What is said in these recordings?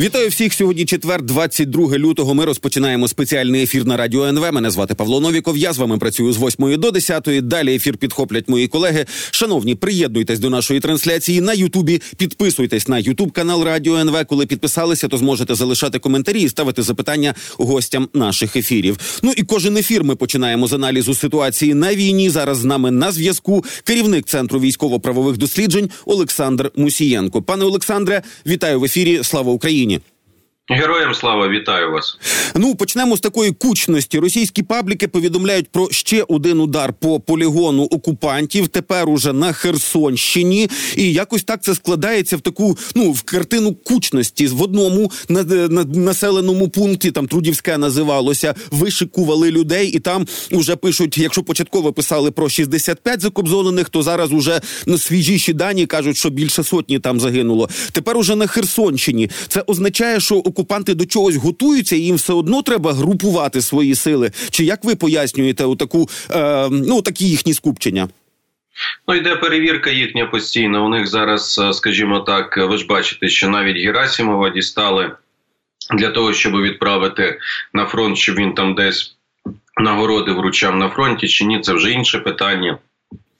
Вітаю всіх сьогодні. Четвер, 22 лютого. Ми розпочинаємо спеціальний ефір на радіо НВ. Мене звати Павло Новіков. Я з вами працюю з 8 до 10. Далі ефір підхоплять мої колеги. Шановні, приєднуйтесь до нашої трансляції на Ютубі. Підписуйтесь на Ютуб канал Радіо НВ. Коли підписалися, то зможете залишати коментарі і ставити запитання гостям наших ефірів. Ну і кожен ефір ми починаємо з аналізу ситуації на війні. Зараз з нами на зв'язку керівник центру військово-правових досліджень Олександр Мусієнко. Пане Олександре, вітаю в ефірі. Слава Україні. Украине – Героям слава вітаю вас. Ну почнемо з такої кучності. Російські пабліки повідомляють про ще один удар по полігону окупантів. Тепер уже на Херсонщині, і якось так це складається в таку ну в картину кучності. В одному на, на населеному пункті там Трудівське називалося. Вишикували людей, і там уже пишуть: якщо початково писали про 65 закобзонених, то зараз уже на свіжіші дані кажуть, що більше сотні там загинуло. Тепер уже на Херсонщині. Це означає, що окупанти до чогось готуються, і їм все одно треба групувати свої сили. Чи як ви пояснюєте отаку, е, ну такі їхні скупчення? Ну, йде перевірка їхня постійно. У них зараз, е, скажімо так, ви ж бачите, що навіть Герасимова дістали для того, щоб відправити на фронт, щоб він там десь нагороди вручав на фронті, чи ні, це вже інше питання.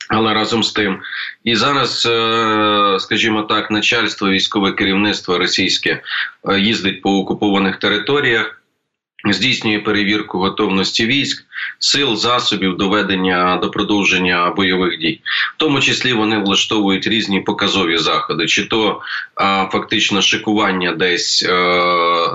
Але разом з тим, і зараз, е, скажімо так, начальство військове керівництво російське е, їздить по окупованих територіях здійснює перевірку готовності військ, сил, засобів доведення до продовження бойових дій. В тому числі вони влаштовують різні показові заходи, чи то фактично шикування десь е,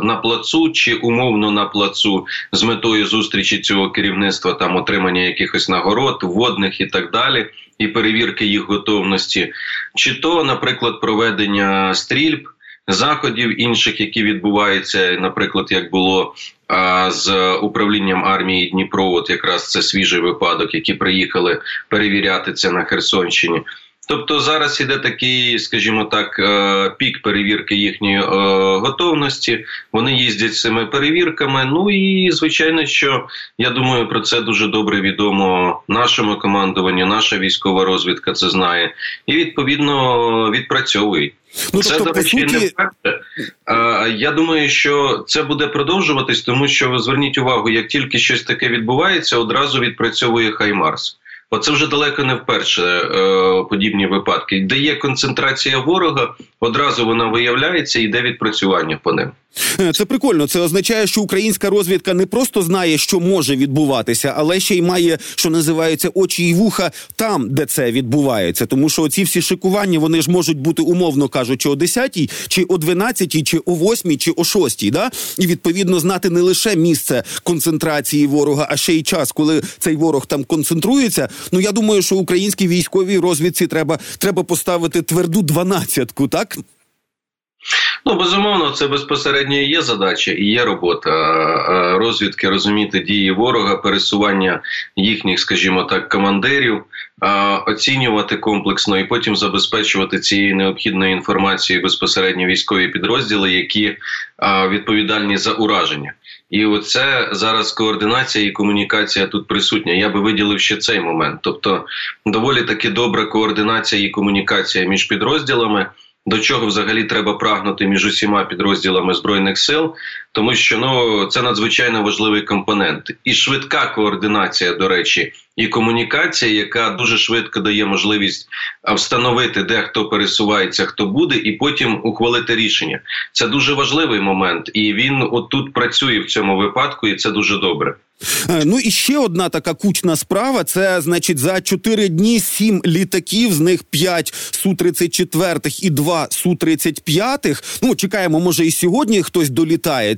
на плацу, чи умовно на плацу з метою зустрічі цього керівництва, там отримання якихось нагород, водних і так далі. І перевірки їх готовності, чи то, наприклад, проведення стрільб, заходів інших, які відбуваються, наприклад, як було а, з управлінням армії Дніпро, от якраз це свіжий випадок, які приїхали перевіряти це на Херсонщині. Тобто зараз іде такий, скажімо так, е, пік перевірки їхньої е, готовності. Вони їздять цими перевірками. Ну і звичайно, що я думаю, про це дуже добре відомо нашому командуванню. Наша військова розвідка це знає, і відповідно відпрацьовують. Ну, це тобто, до речі, суті... не перше. Я думаю, що це буде продовжуватись, тому що зверніть увагу, як тільки щось таке відбувається, одразу відпрацьовує Хаймарс. Оце вже далеко не вперше е, подібні випадки. Де є концентрація ворога, одразу вона виявляється і йде відпрацювання по ним. Е, це прикольно. Це означає, що українська розвідка не просто знає, що може відбуватися, але ще й має, що називається очі і вуха там, де це відбувається. Тому що ці всі шикування вони ж можуть бути умовно кажучи, о 10-й, чи о 12-й, чи о 8-й, чи о 6-й, да? І відповідно знати не лише місце концентрації ворога, а ще й час, коли цей ворог там концентрується. Ну я думаю, що українській військовій розвідці треба треба поставити тверду дванадцятку, так. Ну, безумовно, це безпосередньо є задача і є робота розвідки розуміти дії ворога, пересування їхніх, скажімо так, командирів, оцінювати комплексно і потім забезпечувати цією необхідною інформацією безпосередньо військові підрозділи, які відповідальні за ураження. І оце зараз координація і комунікація тут присутня. Я би виділив ще цей момент. Тобто, доволі таки добра координація і комунікація між підрозділами до чого взагалі треба прагнути між усіма підрозділами збройних сил, тому що ну це надзвичайно важливий компонент, і швидка координація, до речі, і комунікація, яка дуже швидко дає можливість встановити, де хто пересувається, хто буде, і потім ухвалити рішення. Це дуже важливий момент, і він отут працює в цьому випадку, і це дуже добре. Е, ну і ще одна така кучна справа: це значить за 4 дні 7 літаків, з них 5 су 34 і 2 су 35 Ну чекаємо, може і сьогодні хтось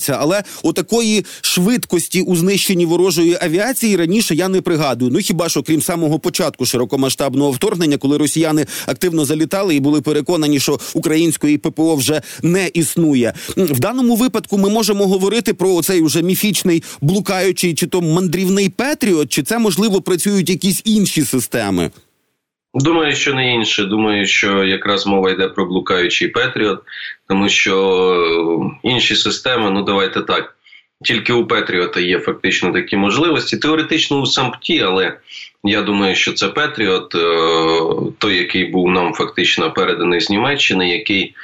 долітається, але отакої швидкості у знищенні ворожої авіації раніше я не пригадую. Ну хіба що крім самого початку широкомасштабного вторгнення, коли росіяни активно залітали і були переконані, що української ППО вже не існує. В даному випадку ми можемо говорити про цей уже міфічний блукаючий чи то мандрівний Петріот, чи це можливо працюють якісь інші системи? Думаю, що не інше. Думаю, що якраз мова йде про блукаючий Петріот, тому що інші системи, ну давайте так. Тільки у Петріота є фактично такі можливості. Теоретично у сампті, але Я думаю, що це Петріот, е, той, який був нам фактично переданий з Німеччини, який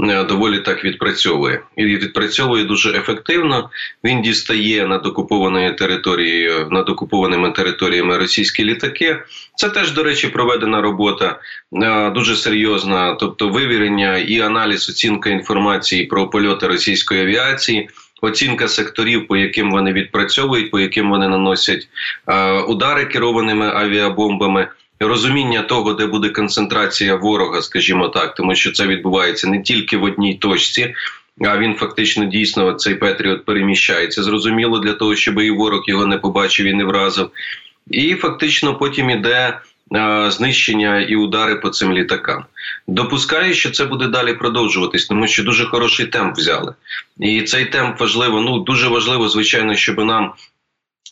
е, доволі так відпрацьовує і відпрацьовує дуже ефективно. Він дістає над окупованою територією, над окупованими територіями російські літаки. Це теж, до речі, проведена робота е, дуже серйозна, тобто вивірення і аналіз, оцінка інформації про польоти російської авіації оцінка секторів, по яким вони відпрацьовують, по яким вони наносять е, удари керованими авіабомбами. Розуміння того, де буде концентрація ворога, скажімо так, тому що це відбувається не тільки в одній точці, а він фактично дійсно цей Петріот переміщається. Зрозуміло для того, щоб і ворог його не побачив і не вразив. І фактично потім іде знищення і удари по цим літакам. Допускаю, що це буде далі продовжуватись, тому що дуже хороший темп взяли. І цей темп важливо. Ну дуже важливо, звичайно, щоб нам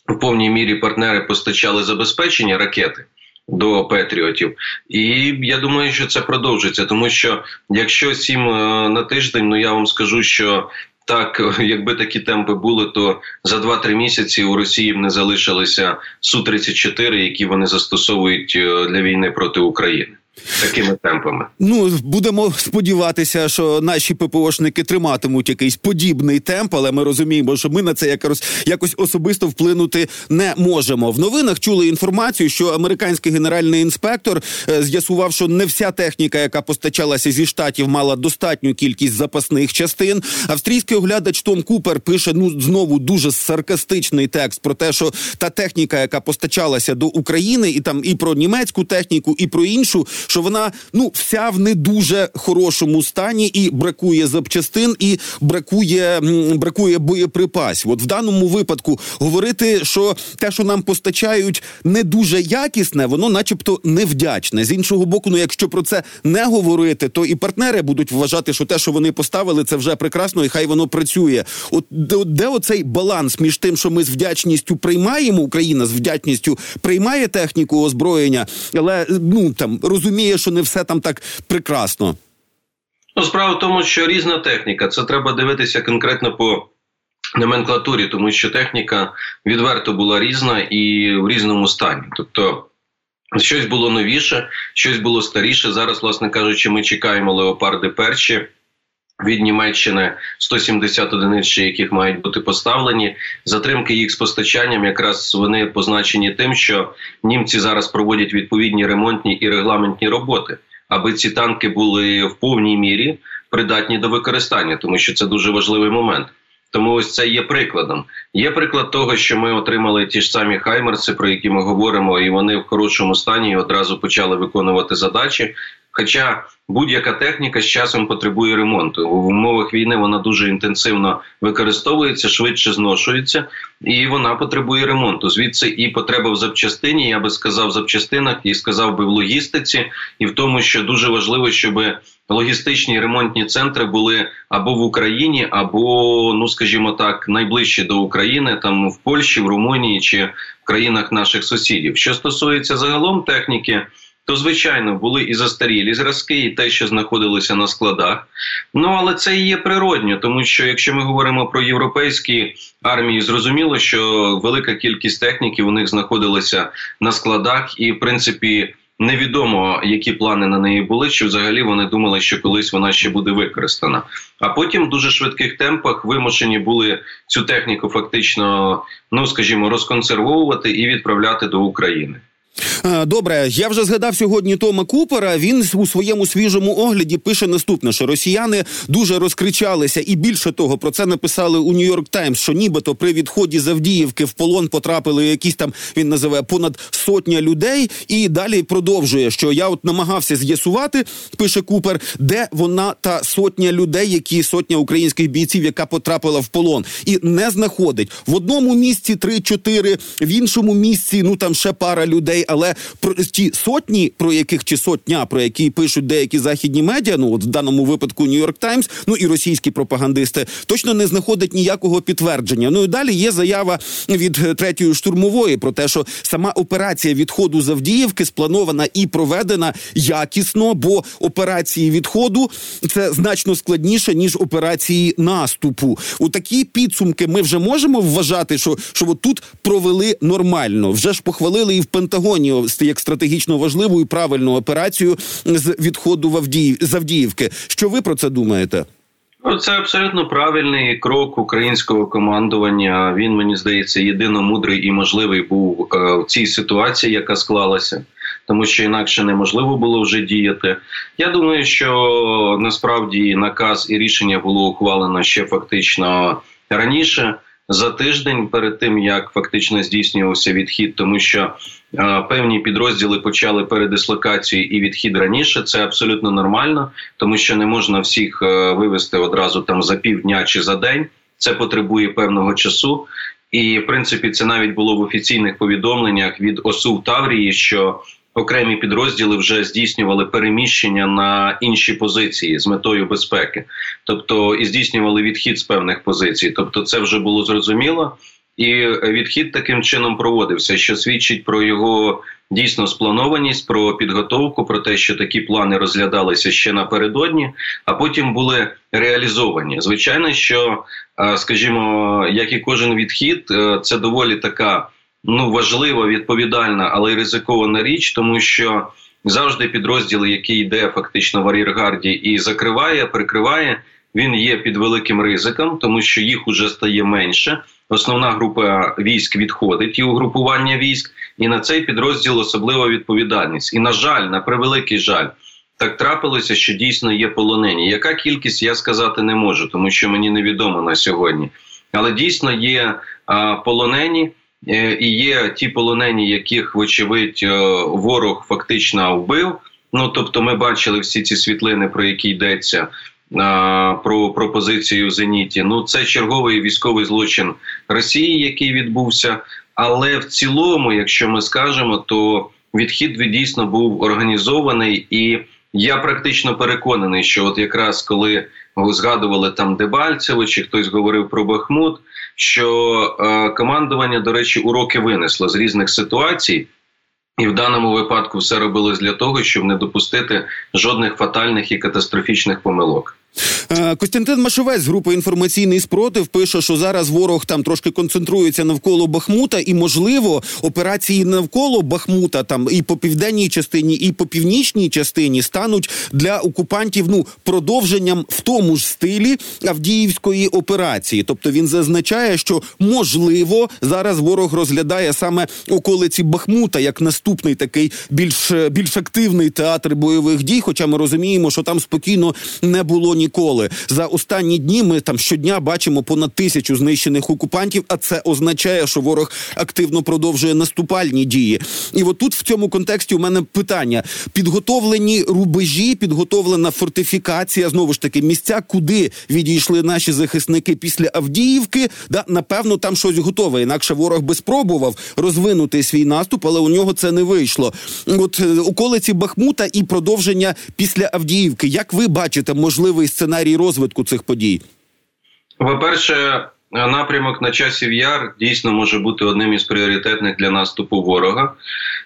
в повній мірі партнери постачали забезпечення ракети. До Петріотів, і я думаю, що це продовжиться, тому що якщо сім е, на тиждень, ну я вам скажу, що так, якби такі темпи були, то за 2-3 місяці у Росії б не залишилися су 34 які вони застосовують е, для війни проти України такими темпами. Ну будемо сподіватися, що наші ППОшники триматимуть якийсь подібний темп, але ми розуміємо, що ми на це якось якось особисто вплинути не можемо. В новинах чули інформацію, що американський генеральний інспектор е, з'ясував, що не вся техніка, яка постачалася зі штатів, мала достатню кількість запасних частин. Австрійський оглядач Том Купер пише ну знову дуже саркастичний текст про те, що та техніка, яка постачалася до України, і там і про німецьку техніку, і про іншу що вона ну вся в не дуже хорошому стані і бракує запчастин, і бракує бракує боєприпасів. От в даному випадку говорити, що те, що нам постачають, не дуже якісне, воно, начебто, невдячне. З іншого боку, ну якщо про це не говорити, то і партнери будуть вважати, що те, що вони поставили, це вже прекрасно, і хай воно працює. От де, оцей баланс між тим, що ми з вдячністю приймаємо, Україна з вдячністю приймає техніку озброєння, але ну там розуміє розуміє, що не все там так прекрасно. Ну, справа в тому, що різна техніка. Це треба дивитися конкретно по номенклатурі, тому що техніка відверто була різна і в різному стані. Тобто. Щось було новіше, щось було старіше. Зараз, власне кажучи, ми чекаємо леопарди перші від Німеччини 170 одиниць, яких мають бути поставлені. Затримки їх з постачанням, якраз вони позначені тим, що німці зараз проводять відповідні ремонтні і регламентні роботи, аби ці танки були в повній мірі придатні до використання, тому що це дуже важливий момент. Тому ось це є прикладом. Є приклад того, що ми отримали ті ж самі хаймерси, про які ми говоримо, і вони в хорошому стані і одразу почали виконувати задачі. Хоча будь-яка техніка з часом потребує ремонту. В умовах війни вона дуже інтенсивно використовується, швидше зношується, і вона потребує ремонту. Звідси і потреба в запчастині, я би сказав, в запчастинах і сказав би в логістиці, і в тому, що дуже важливо, щоб логістичні ремонтні центри були або в Україні, або, ну скажімо так, найближче до України, там в Польщі, в Румунії чи в країнах наших сусідів. Що стосується загалом техніки то звичайно були і застарілі зразки, і те, що знаходилося на складах. Ну але це і є природньо, тому що якщо ми говоримо про європейські армії, зрозуміло, що велика кількість техніки у них знаходилася на складах, і в принципі. Невідомо, які плани на неї були, чи взагалі вони думали, що колись вона ще буде використана. А потім в дуже швидких темпах вимушені були цю техніку фактично, ну скажімо, розконсервовувати і відправляти до України. Е, добре, я вже згадав сьогодні Тома Купера. Він у своєму свіжому огляді пише наступне: що росіяни дуже розкричалися, і більше того, про це написали у Нью-Йорк Таймс, що нібито при відході Завдіївки в полон потрапили якісь там. Він називає понад сотня людей, і далі продовжує, що я от намагався з'ясувати, пише Купер, де вона та сотня людей, які сотня українських бійців, яка потрапила в полон, і не знаходить в одному місці 3-4, в іншому місці ну там ще пара людей але про ті сотні, про яких чи сотня, про які пишуть деякі західні медіа, ну от в даному випадку Нью-Йорк Таймс, ну і російські пропагандисти, точно не знаходять ніякого підтвердження. Ну і далі є заява від третьої штурмової про те, що сама операція відходу Завдіївки спланована і проведена якісно, бо операції відходу це значно складніше ніж операції наступу. У такі підсумки ми вже можемо вважати, що що от тут провели нормально. Вже ж похвалили і в Пентагоні Полігоні як стратегічно важливу і правильну операцію з відходу в Авдіїв з Авдіївки. Що ви про це думаєте? Ну, це абсолютно правильний крок українського командування. Він мені здається єдино мудрий і можливий був е, в цій ситуації, яка склалася, тому що інакше неможливо було вже діяти. Я думаю, що насправді наказ і рішення було ухвалено ще фактично раніше за тиждень перед тим як фактично здійснювався відхід, тому що певні підрозділи почали передислокацію і відхід раніше. Це абсолютно нормально, тому що не можна всіх е, вивести одразу там за півдня чи за день. Це потребує певного часу. І в принципі це навіть було в офіційних повідомленнях від ОСУ в Таврії, що окремі підрозділи вже здійснювали переміщення на інші позиції з метою безпеки, тобто і здійснювали відхід з певних позицій. Тобто, це вже було зрозуміло, і відхід таким чином проводився, що свідчить про його дійсно спланованість, про підготовку, про те, що такі плани розглядалися ще напередодні, а потім були реалізовані. Звичайно, що скажімо, як і кожен відхід, е, це доволі така ну важлива, відповідальна, але й ризикована річ, тому що завжди підрозділ, який йде фактично в ар'єргарді і закриває, прикриває, він є під великим ризиком, тому що їх уже стає менше. Основна група військ відходить і угрупування військ, і на цей підрозділ особлива відповідальність. І на жаль, на превеликий жаль, так трапилося, що дійсно є полонені. Яка кількість я сказати не можу, тому що мені невідомо на сьогодні. Але дійсно є а, полонені, Е, і є ті полонені, яких, вочевидь, е, ворог фактично вбив. Ну тобто, ми бачили всі ці світлини, про які йдеться. Про пропозицію Зеніті. Ну це черговий військовий злочин Росії, який відбувся. Але в цілому, якщо ми скажемо, то відхід дійсно був організований, і я практично переконаний, що от якраз коли згадували там Дебальцево, чи хтось говорив про Бахмут, що е, командування, до речі, уроки винесло з різних ситуацій. І в даному випадку все робилось для того, щоб не допустити жодних фатальних і катастрофічних помилок. Е, Костянтин Машовець групи інформаційний спротив пише, що зараз ворог там трошки концентрується навколо Бахмута, і можливо операції навколо Бахмута, там і по південній частині, і по північній частині стануть для окупантів ну продовженням в тому ж стилі Авдіївської операції. Тобто він зазначає, що можливо зараз ворог розглядає саме околиці Бахмута як наступний такий більш більш активний театр бойових дій. Хоча ми розуміємо, що там спокійно не було ніколи. За останні дні ми там щодня бачимо понад тисячу знищених окупантів, а це означає, що ворог активно продовжує наступальні дії. І от тут в цьому контексті у мене питання: підготовлені рубежі, підготовлена фортифікація, знову ж таки, місця, куди відійшли наші захисники після Авдіївки. Да, напевно, там щось готове. Інакше ворог би спробував розвинути свій наступ, але у нього це не вийшло. От е, околиці Бахмута і продовження після Авдіївки. Як ви бачите, можливий сценарій розвитку цих подій? По перше, напрямок на часів яр дійсно може бути одним із пріоритетних для наступу ворога.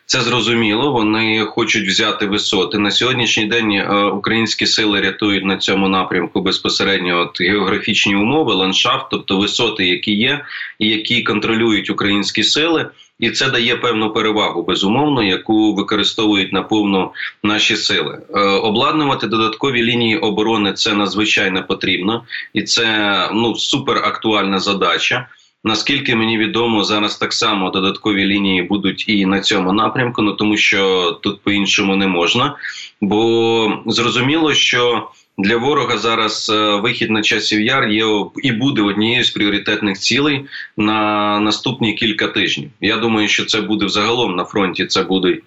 Це зрозуміло. Вони хочуть взяти висоти на сьогоднішній день. Е, українські сили рятують на цьому напрямку безпосередньо от географічні умови, ландшафт, тобто висоти, які є, і які контролюють українські сили і це дає певну перевагу, безумовно, яку використовують наповну наші сили. Е, обладнувати додаткові лінії оборони це надзвичайно потрібно, і це ну супер актуальна задача. Наскільки мені відомо, зараз так само додаткові лінії будуть і на цьому напрямку, ну тому що тут по іншому не можна, бо зрозуміло, що для ворога зараз е, вихід на часів яр є і буде однією з пріоритетних цілей на наступні кілька тижнів. Я думаю, що це буде взагалом на фронті. Це буде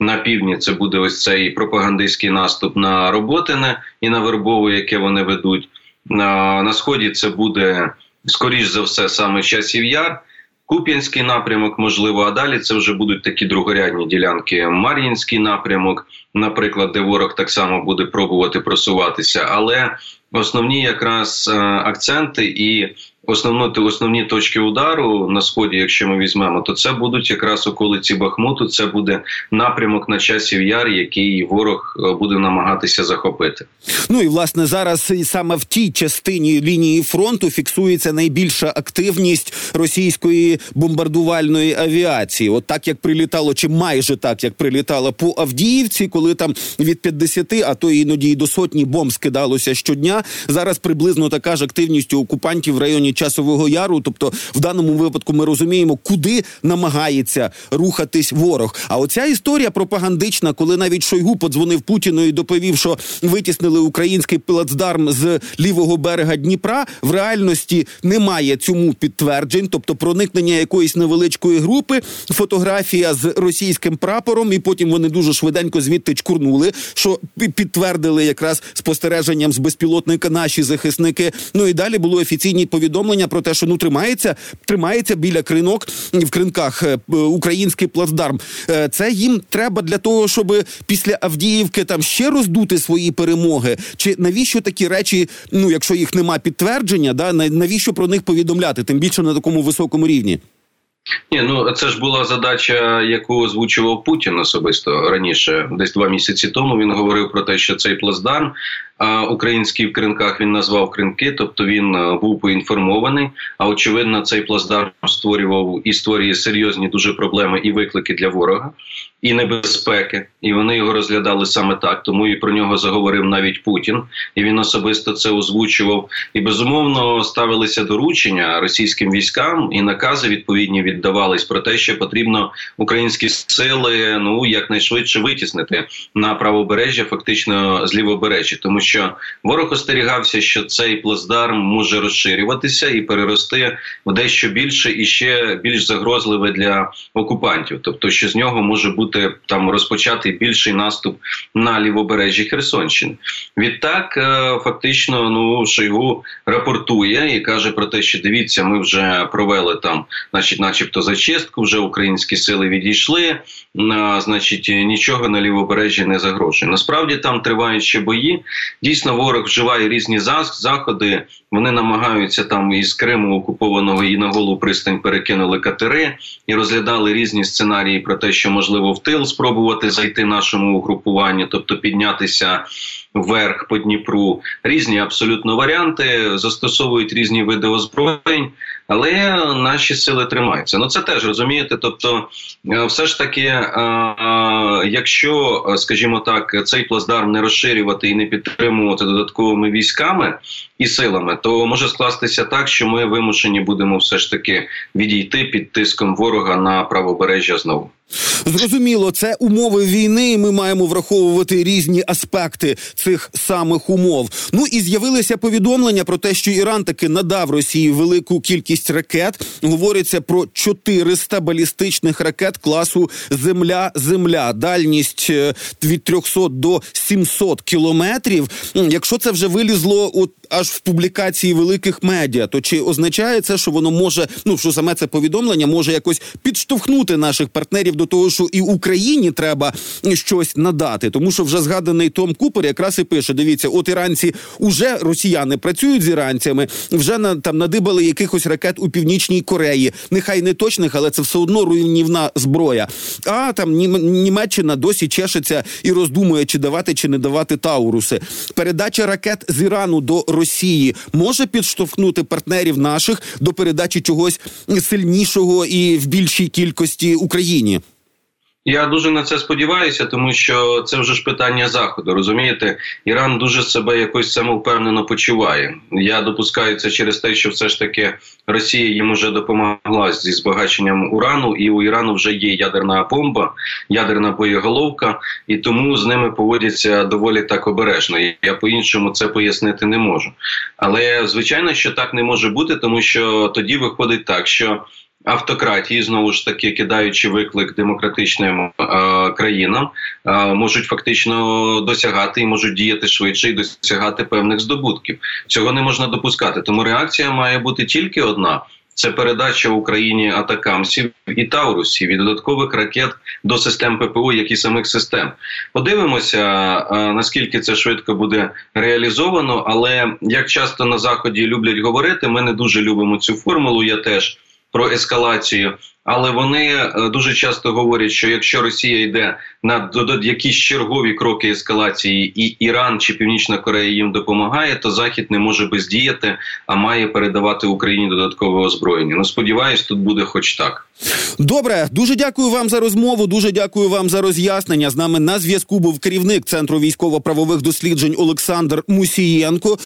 на півдні. Це буде ось цей пропагандистський наступ на Роботине і на Вербову, яке вони ведуть. На, на сході це буде скоріш за все саме часів яр. Куп'янський напрямок, можливо, а далі це вже будуть такі другорядні ділянки. Мар'їнський напрямок, наприклад, де ворог так само буде пробувати просуватися, але основні якраз е, акценти і основно основні точки удару на сході, якщо ми візьмемо, то це будуть якраз околиці Бахмуту. Це буде напрямок на часів яр, який ворог е, буде намагатися захопити. Ну і власне зараз саме в тій частині лінії фронту фіксується найбільша активність російської бомбардувальної авіації. От так як прилітало, чи майже так як прилітало по Авдіївці, коли там від 50, а то іноді і до сотні бомб скидалося щодня. Зараз приблизно така ж активність у окупантів в районі часового яру. Тобто, в даному випадку ми розуміємо, куди намагається рухатись ворог. А оця історія пропагандична, коли навіть Шойгу подзвонив Путіну і доповів, що витіснили український плацдарм з лівого берега Дніпра. В реальності немає цьому підтверджень, тобто проникнення якоїсь невеличкої групи, фотографія з російським прапором, і потім вони дуже швиденько звідти чкурнули, що підтвердили якраз спостереженням з безпілотника наші захисники. Ну і далі було офіційні повідомлення про те, що ну тримається, тримається біля кринок в кринках е, український плацдарм. Е, це їм треба для того, щоб після Авдіївки там ще роздути свої перемоги. Чи навіщо такі речі? Ну, якщо їх нема підтвердження, да навіщо про них повідомляти? Тим більше на такому високому рівні. Ні, ну це ж була задача, яку озвучував Путін особисто раніше, десь два місяці тому. Він говорив про те, що цей плацдарм український в кринках він назвав кринки, тобто він був поінформований. А очевидно, цей плацдарм створював і створює серйозні дуже проблеми і виклики для ворога, і небезпеки. І вони його розглядали саме так. Тому і про нього заговорив навіть Путін, і він особисто це озвучував. І безумовно ставилися доручення російським військам, і накази відповідні віддавались про те, що потрібно українські сили ну якнайшвидше витіснити на правобережжя, фактично з лівобережжя, тому що ворог остерігався, що цей плацдарм може розширюватися і перерости в дещо більше і ще більш загрозливе для окупантів, тобто що з нього може бути там розпочатий більший наступ на лівобережжі Херсонщини. Відтак, е, фактично, ну Шойгу рапортує і каже про те, що дивіться, ми вже провели там, значить, начебто, зачистку, вже українські сили відійшли. Значить, нічого на лівобережжі не загрожує. Насправді там тривають ще бої. Дійсно, ворог вживає різні заходи. Вони намагаються там із Криму окупованого і на голу пристань перекинули катери і розглядали різні сценарії про те, що можливо в тил спробувати зайти нашому угрупуванню, тобто піднятися вверх по Дніпру. Різні абсолютно варіанти застосовують різні види озброєнь. Але наші сили тримаються. Ну це теж розумієте. Тобто, е, все ж таки, е, якщо, скажімо так, цей плацдарм не розширювати і не підтримувати додатковими військами і силами, то може скластися так, що ми вимушені будемо все ж таки відійти під тиском ворога на правобережжя знову. Зрозуміло, це умови війни. і Ми маємо враховувати різні аспекти цих самих умов. Ну і з'явилися повідомлення про те, що Іран таки надав Росії велику кількість ракет. Говориться про 400 балістичних ракет класу Земля-Земля. Дальність е, від 300 до 700 кілометрів. Якщо це вже вилізло от аж в публікації великих медіа, то чи означає це, що воно може, ну що саме це повідомлення може якось підштовхнути наших партнерів до того, що і Україні треба щось надати, тому що вже згаданий Том Купер якраз і пише: дивіться, от іранці уже росіяни працюють з іранцями, вже на там надибали якихось ракет у північній Кореї. Нехай не точних, але це все одно руйнівна зброя. А там Німеччина досі чешеться і роздумує, чи давати, чи не давати Тауруси. Передача ракет з Ірану до Росії може підштовхнути партнерів наших до передачі чогось сильнішого і в більшій кількості Україні. Я дуже на це сподіваюся, тому що це вже ж питання заходу. Розумієте, Іран дуже себе якось самовпевнено почуває. Я допускаю це через те, що все ж таки Росія їм вже допомогла зі збагаченням урану, і у Ірану вже є ядерна бомба, ядерна боєголовка, і тому з ними поводяться доволі так обережно. Я по іншому це пояснити не можу. Але звичайно, що так не може бути, тому що тоді виходить так, що автократії, знову ж таки кидаючи виклик демократичним е, країнам, е, можуть фактично досягати і можуть діяти швидше і досягати певних здобутків. Цього не можна допускати. Тому реакція має бути тільки одна. Це передача Україні атакамсів і Таурусів і додаткових ракет до систем ППО, як і самих систем. Подивимося, наскільки це швидко буде реалізовано. Але як часто на заході люблять говорити, ми не дуже любимо цю формулу. Я теж про ескалацію. Але вони е, дуже часто говорять, що якщо Росія йде на якісь чергові кроки ескалації, і Іран чи Північна Корея їм допомагає, то Захід не може бездіяти, а має передавати Україні додаткове озброєння. Ну сподіваюсь, тут буде хоч так. Добре, дуже дякую вам за розмову. Дуже дякую вам за роз'яснення. З нами на зв'язку був керівник центру військово-правових досліджень Олександр Мусієнко.